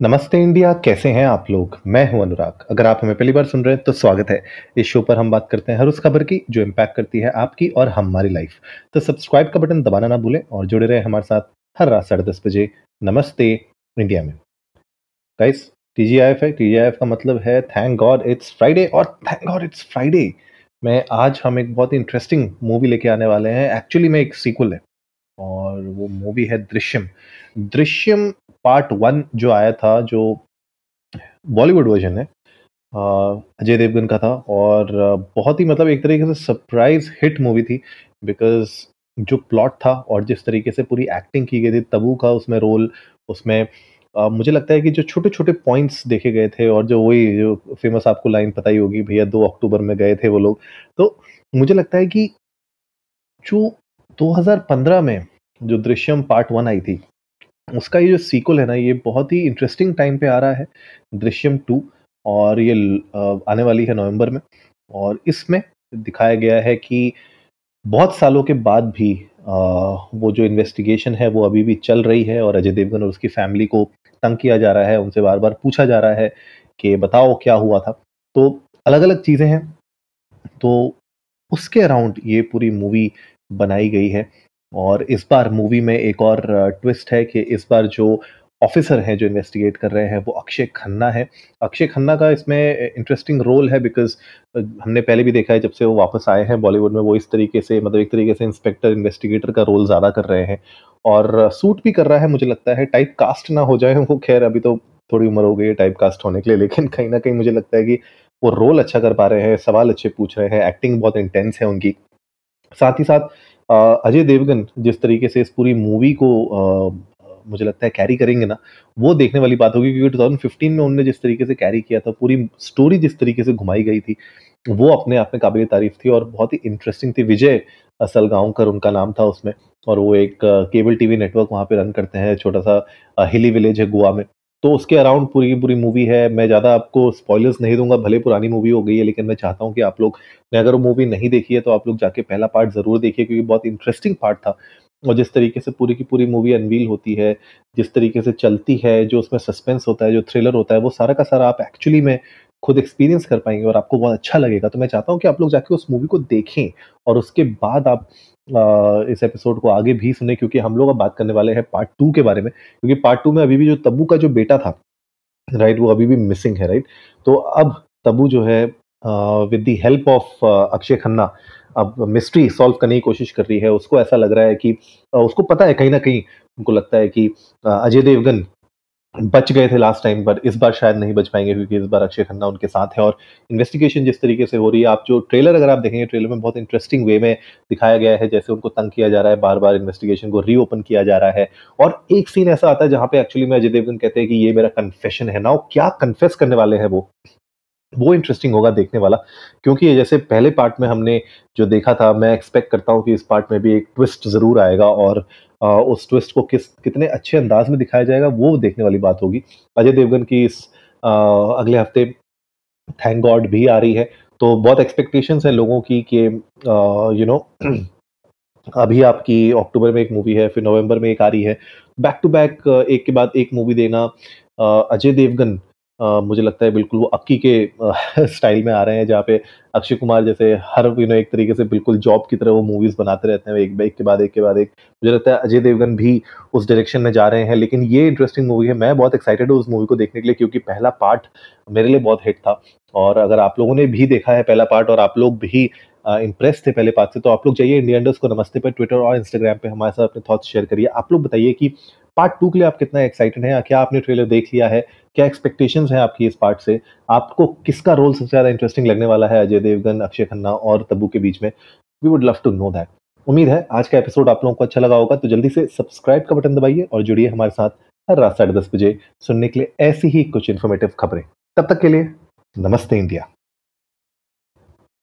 नमस्ते इंडिया, कैसे हैं आप लोग? मैं हूँ अनुराग। अगर आप हमें पहली बार सुन रहे हैं तो स्वागत है। इस शो पर हम बात करते हैं हर उस खबर की, जो इम्पैक्ट करती है आपकी और हमारी लाइफ तो सब्सक्राइब का बटन दबाना ना भूलें और जुड़े रहे हमारे साथ हर रात साढ़े दस बजे। नमस्ते इंडिया में। गाइस टीजीआईएफ है। टीजीआईएफ का मतलब है थैंक गॉड इट्स फ्राइडे और थैंक गॉड इट्स फ्राइडे मैं आज हम एक बहुत इंटरेस्टिंग मूवी लेके आने वाले हैं। एक्चुअली में एक सीक्वल है और वो मूवी है दृश्यम। दृश्यम पार्ट वन जो आया था जो बॉलीवुड वर्जन है अजय देवगन का था और बहुत ही मतलब एक तरीके से सरप्राइज़ हिट मूवी थी बिकॉज़ जो प्लॉट था और जिस तरीके से पूरी एक्टिंग की गई थी तबू का उसमें रोल उसमें आ, मुझे लगता है कि जो छोटे छोटे पॉइंट्स देखे गए थे और जो वही जो फ़ेमस आपको लाइन पता ही होगी भैया दो अक्टूबर में गए थे वो लोग। तो मुझे लगता है कि जो 2015 में जो दृश्यम पार्ट वन आई थी उसका ये जो सीक्वल है ना ये बहुत ही इंटरेस्टिंग टाइम पे आ रहा है दृश्यम टू और ये आने वाली है नवंबर में और इसमें दिखाया गया है कि बहुत सालों के बाद भी आ, वो जो इन्वेस्टिगेशन है वो अभी भी चल रही है और अजय देवगन और उसकी फैमिली को तंग किया जा रहा है उनसे बार बार पूछा जा रहा है कि बताओ क्या हुआ था। तो अलग अलग चीज़ें हैं तो उसके अराउंड ये पूरी मूवी बनाई गई है। और इस बार मूवी में एक और ट्विस्ट है कि इस बार जो ऑफिसर हैं, जो इन्वेस्टिगेट कर रहे हैं, वो अक्षय खन्ना है। अक्षय खन्ना का इसमें इंटरेस्टिंग रोल है बिकॉज़ हमने पहले भी देखा है जब से वो वापस आए हैं बॉलीवुड में, वो इस तरीके से मतलब एक तरीके से इंस्पेक्टर इन्वेस्टिगेटर का रोल ज़्यादा कर रहे हैं। और सूट भी कर रहा है, मुझे लगता है टाइप कास्ट ना हो जाए वो, खैर अभी तो थोड़ी उम्र हो गई है टाइप कास्ट होने के लिए, लेकिन कहीं ना कहीं मुझे लगता है कि वो रोल अच्छा कर पा रहे हैं, सवाल अच्छे पूछ रहे हैं एक्टिंग बहुत इंटेंस है उनकी। साथ ही साथ अजय देवगन जिस तरीके से इस पूरी मूवी को मुझे लगता है कैरी करेंगे ना, वो देखने वाली बात होगी क्योंकि 2015 में उनने जिस तरीके से कैरी किया था, पूरी स्टोरी जिस तरीके से घुमाई गई थी, वो अपने आप में काबिल तारीफ़ थी और बहुत ही इंटरेस्टिंग थी। विजय असल सलगांवकर उनका नाम था उसमें और वो एक केबल टीवी नेटवर्क वहाँ पे रन करते हैं, छोटा सा हिली विलेज है गोवा में। तो उसके अराउंड पूरी की पूरी मूवी है। मैं ज़्यादा आपको स्पॉयलर्स नहीं दूँगा, भले पुरानी मूवी हो गई है, लेकिन मैं चाहता हूँ कि आप लोग ने अगर वो मूवी नहीं देखी है तो आप लोग जाके पहला पार्ट ज़रूर देखिए, क्योंकि बहुत इंटरेस्टिंग पार्ट था। और जिस तरीके से पूरी की पूरी मूवी अनवील होती है, जिस तरीके से चलती है, जो उसमें सस्पेंस होता है, जो थ्रिलर होता है, वो सारा का सारा आप एक्चुअली में खुद एक्सपीरियंस कर पाएँगे और आपको बहुत अच्छा लगेगा। तो मैं चाहता हूँ कि आप लोग जाके उस मूवी को देखें और उसके बाद आप इस एपिसोड को आगे भी सुने, क्योंकि हम लोग अब बात करने वाले हैं पार्ट टू के बारे में। क्योंकि पार्ट टू में अभी भी जो तब्बू का जो बेटा था राइट वो अभी भी मिसिंग है राइट तो अब तब्बू जो है with the help of Akshaye Khanna अब मिस्ट्री सॉल्व करने की कोशिश कर रही है। उसको ऐसा लग रहा है कि उसको पता है कहीं ना कहीं, उनको लगता है कि अजय देवगन बच गए थे लास्ट टाइम पर इस बार शायद नहीं बच पाएँगे क्योंकि इस बार अक्षय खन्ना उनके साथ है और इन्वेस्टिगेशन जिस तरीके से हो रही है, आप जो ट्रेलर अगर आप देखेंगे ट्रेलर में बहुत इंटरेस्टिंग वे में दिखाया गया है, जैसे उनको तंग किया जा रहा है बार बार इन्वेस्टिगेशन को रीओपन किया जा रहा है। और एक सीन ऐसा आता है जहाँ पे एक्चुअली में अजय देवगन कहते हैं कि ये मेरा कन्फेशन है। ना क्या कन्फेस करने वाले हैं वो? वो इंटरेस्टिंग होगा देखने वाला, क्योंकि जैसे पहले पार्ट में हमने जो देखा था, मैं एक्सपेक्ट करता हूँ कि इस पार्ट में भी एक ट्विस्ट ज़रूर आएगा और उस ट्विस्ट को किस, कितने अच्छे अंदाज में दिखाया जाएगा, वो देखने वाली बात होगी। अजय देवगन की इस अगले हफ़्ते थैंक गॉड भी आ रही है तो बहुत एक्सपेक्टेशंस हैं लोगों की कि यू नो अभी आपकी अक्टूबर में एक मूवी है, फिर नवंबर में एक आ रही है। बैक टू बैक एक के बाद एक मूवी देना अजय देवगन मुझे लगता है बिल्कुल वो अक्की के स्टाइल में आ रहे हैं, जहाँ पे अक्षय कुमार जैसे हर यू नो एक तरीके से बिल्कुल जॉब की तरह वो मूवीज़ बनाते रहते हैं, एक एक के बाद एक के बाद एक। मुझे लगता है अजय देवगन भी उस डायरेक्शन में जा रहे हैं, लेकिन ये इंटरेस्टिंग मूवी है। मैं बहुत एक्साइटेड हूँ उस मूवी को देखने के लिए, क्योंकि पहला पार्ट मेरे लिए बहुत हिट था। और अगर आप लोगों ने भी देखा है पहला पार्ट और आप लोग भी इंप्रेस थे पहले पार्ट से तो आप लोग जाइए इंडिया को नमस्ते पर ट्विटर और इंस्टाग्राम पे हमारे साथ अपने थॉट्स शेयर करिए। आप लोग बताइए कि पार्ट टू के लिए आप कितना एक्साइटेड हैं? क्या आपने ट्रेलर देख लिया है? क्या एक्सपेक्टेशंस हैं आपकी इस पार्ट से? आपको किसका रोल सबसे ज़्यादा इंटरेस्टिंग लगने वाला है? अजय देवगन, अक्षय खन्ना और तब्बू के बीच में? We would love to know that उम्मीद है आज का एपिसोड आप लोगों को अच्छा लगा होगा तो जल्दी से सब्सक्राइब का बटन दबाइए और जुड़िए हमारे साथ हर रात साढ़े दस बजे सुनने के लिए ऐसी ही कुछ इन्फॉर्मेटिव खबरें। तब तक के लिए नमस्ते इंडिया।